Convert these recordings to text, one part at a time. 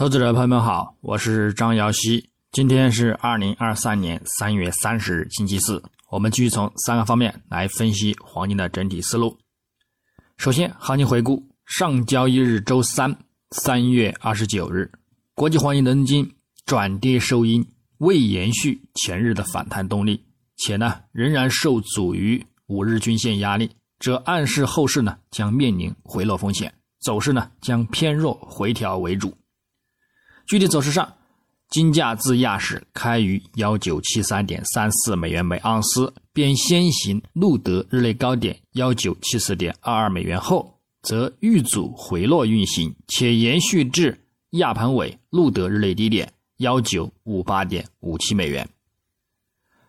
投资者朋友们好，我是张瑶希。今天是二零二三年三月三十日，星期四。我们继续从三个方面来分析黄金的整体思路。首先，行情回顾：上交易日周三，三月二十九日，国际黄金伦金转跌收阴，未延续前日的反弹动力，且呢仍然受阻于五日均线压力，这暗示后市呢将面临回落风险，走势呢将偏弱回调为主。具体走势上，金价自亚市开于幺九七三点三四美元每盎司，便先行录得日内高点幺九七四点二二美元后，则遇阻回落运行，且延续至亚盘尾录得日内低点幺九五八点五七美元。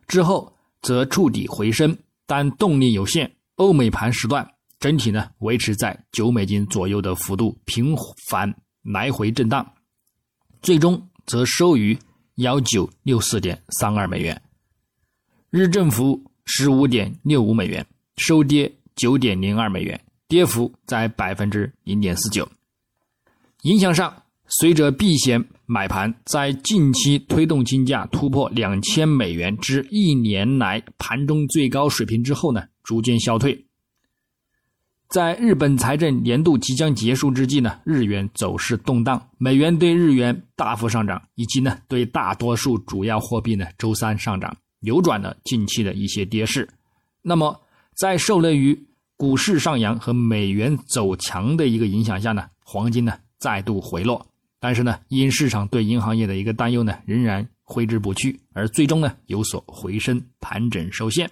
之后则触底回升，但动力有限。欧美盘时段整体呢维持在九美金左右的幅度频繁来回震荡。最终则收于幺九六四点三二美元，日振幅十五点六五美元，收跌九点零二美元，跌幅在百分之零点四九。影响上，随着避险买盘在近期推动金价突破两千美元之一年来盘中最高水平之后呢，逐渐消退。在日本财政年度即将结束之际呢，日元走势动荡，美元对日元大幅上涨，以及呢对大多数主要货币呢周三上涨，扭转了近期的一些跌势。那么在受累于股市上扬和美元走强的一个影响下呢，黄金呢再度回落，但是呢因市场对银行业的一个担忧呢仍然挥之不去，而最终呢有所回升，盘整收线。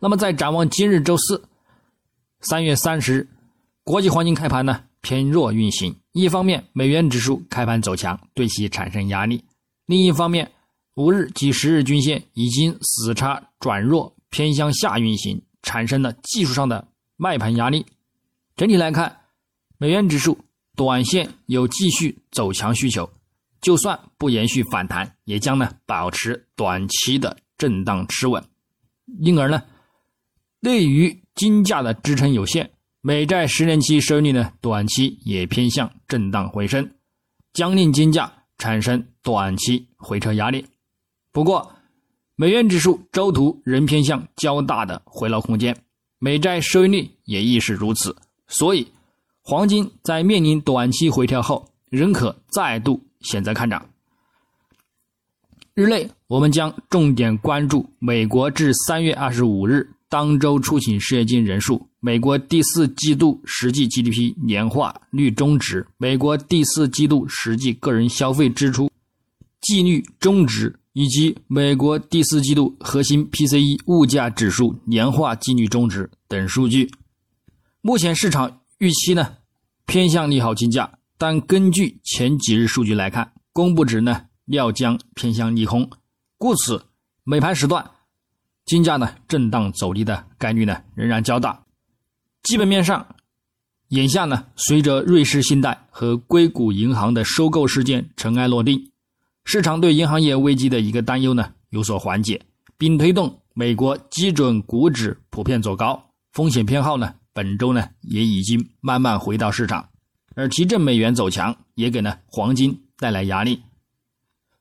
那么在展望今日周四。三月三十日，国际黄金开盘呢偏弱运行。一方面，美元指数开盘走强，对其产生压力；另一方面，五日及十日均线已经死叉转弱，偏向下运行，产生了技术上的卖盘压力。整体来看，美元指数短线有继续走强需求，就算不延续反弹，也将呢保持短期的震荡持稳。因而呢，对于金价的支撑有限，美债十年期收益率呢，短期也偏向震荡回升，将令金价产生短期回撤压力。不过，美元指数周图仍偏向较大的回落空间，美债收益率也亦是如此。所以，黄金在面临短期回调后，仍可再度选择看涨。日内，我们将重点关注美国至三月二十五日。当周出勤失业金人数、美国第四季度实际 GDP 年化率中值、美国第四季度实际个人消费支出季率中值以及美国第四季度核心 PCE 物价指数年化季率中值等数据。目前市场预期呢偏向利好金价，但根据前几日数据来看，公布值呢料将偏向利空，故此美盘时段。金价呢震荡走低的概率呢仍然较大。基本面上，眼下呢随着瑞士信贷和硅谷银行的收购事件尘埃落定，市场对银行业危机的一个担忧呢有所缓解，并推动美国基准股指普遍走高，风险偏好呢本周呢也已经慢慢回到市场，而提振美元走强也给呢黄金带来压力。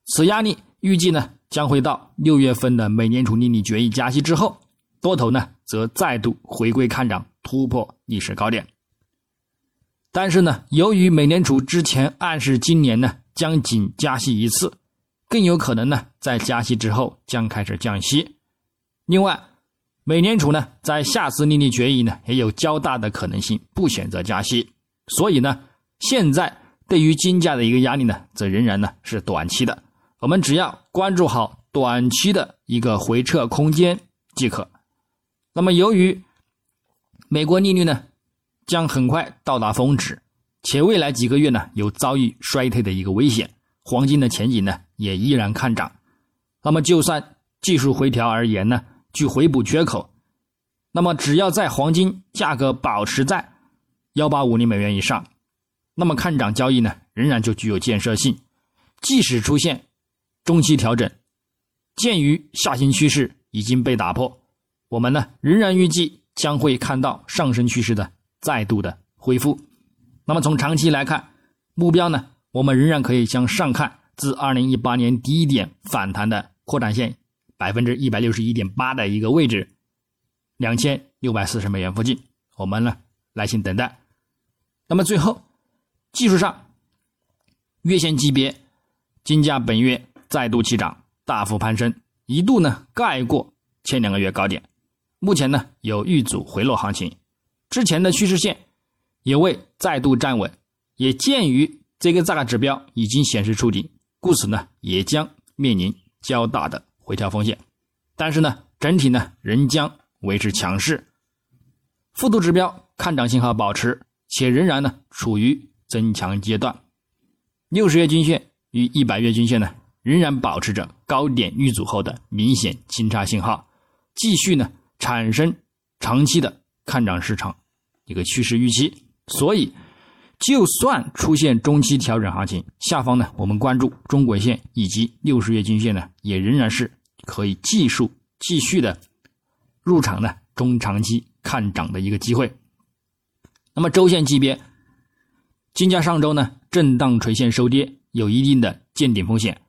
此压力预计呢。将会到六月份的美联储利率决议加息之后，多头呢则再度回归看涨，突破历史高点。但是呢，由于美联储之前暗示今年呢将仅加息一次，更有可能呢在加息之后将开始降息。另外，美联储呢在下次利率决议呢也有较大的可能性不选择加息，所以呢，现在对于金价的一个压力呢，则仍然呢是短期的。我们只要关注好短期的一个回撤空间即可。那么，由于美国利率呢将很快到达峰值，且未来几个月呢有遭遇衰退的一个危险，黄金的前景呢也依然看涨。那么，就算技术回调而言呢，去回补缺口，那么只要在黄金价格保持在幺八五零美元以上，那么看涨交易呢仍然就具有建设性，即使出现。中期调整，鉴于下行趋势已经被打破，我们呢仍然预计将会看到上升趋势的再度的恢复。那么从长期来看，目标呢，我们仍然可以向上看，自二零一八年低点反弹的扩展线百分之一百六十一点八的一个位置，两千六百四十美元附近，我们呢耐心等待。那么最后，技术上，月线级别金价本月再度起涨，大幅攀升，一度呢盖过前两个月高点，目前呢有遇阻回落行情，之前的趋势线也未再度站稳，也鉴于这个价格指标已经显示触顶，故此呢也将面临较大的回调风险，但是呢整体呢仍将维持强势，幅度指标看涨信号保持。且仍然呢处于增强阶段，六十月均线与一百月均线呢仍然保持着高点遇阻后的明显金叉信号，继续呢产生长期的看涨市场一个趋势预期。所以，就算出现中期调整行情，下方呢我们关注中轨线以及六十月均线呢也仍然是可以技术继续的入场呢中长期看涨的一个机会。那么周线级别，金价上周呢震荡垂线收跌，有一定的见顶风险。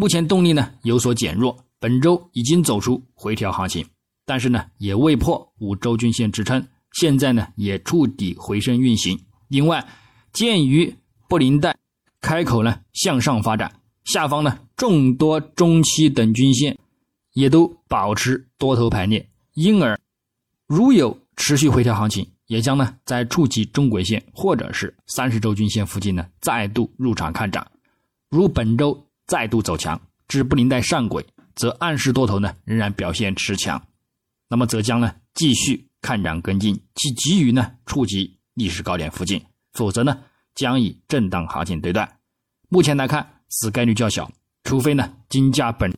目前动力呢有所减弱，本周已经走出回调行情，但是呢也未破五周均线支撑，现在呢也触底回升运行。另外，鉴于布林带开口呢向上发展，下方呢众多中期等均线也都保持多头排列，因而如有持续回调行情。也将呢在触及中轨线或者是三十周均线附近呢再度入场看涨，如本周再度走强至布林带上轨，则暗示多头呢仍然表现持强，那么则将呢继续看涨跟进，其急于呢触及历史高点附近，否则呢将以震荡行情对待。目前来看，此概率较小，除非呢金价本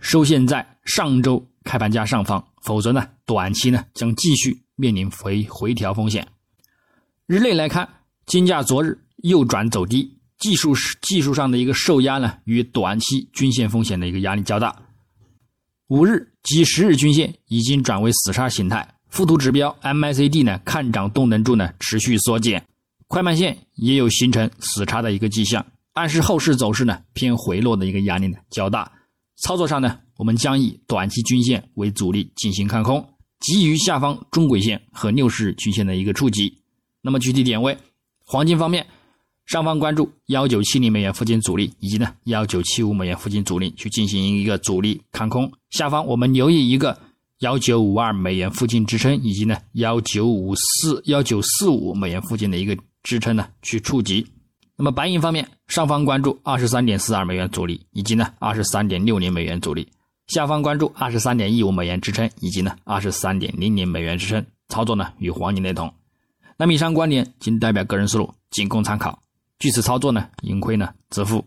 收线在上周开盘价上方，否则呢短期呢将继续。面临回回调风险。日内来看，金价昨日又转走低，技术技术上的一个受压呢，与短期均线风险的一个压力较大。五日及十日均线已经转为死叉形态，附图指标 MACD 呢看涨动能柱呢持续缩减，快慢线也有形成死叉的一个迹象，暗示后市走势呢偏回落的一个压力呢较大。操作上呢，我们将以短期均线为主力进行看空。基于下方中轨线和六十日均线的一个触及，那么具体点位，黄金方面，上方关注幺九七零美元附近阻力，以及呢幺九七五美元附近阻力去进行一个阻力看空；下方我们留意一个幺九五二美元附近支撑，以及呢幺九五四幺九四五美元附近的一个支撑呢去触及。那么白银方面，上方关注二十三点四二美元阻力，以及呢二十三点六零美元阻力。下方关注二十三点一五美元支撑，以及呢二十三点零零美元支撑，操作呢与黄金雷同。那么以上观点仅代表个人思路，仅供参考。据此操作呢，盈亏呢自负。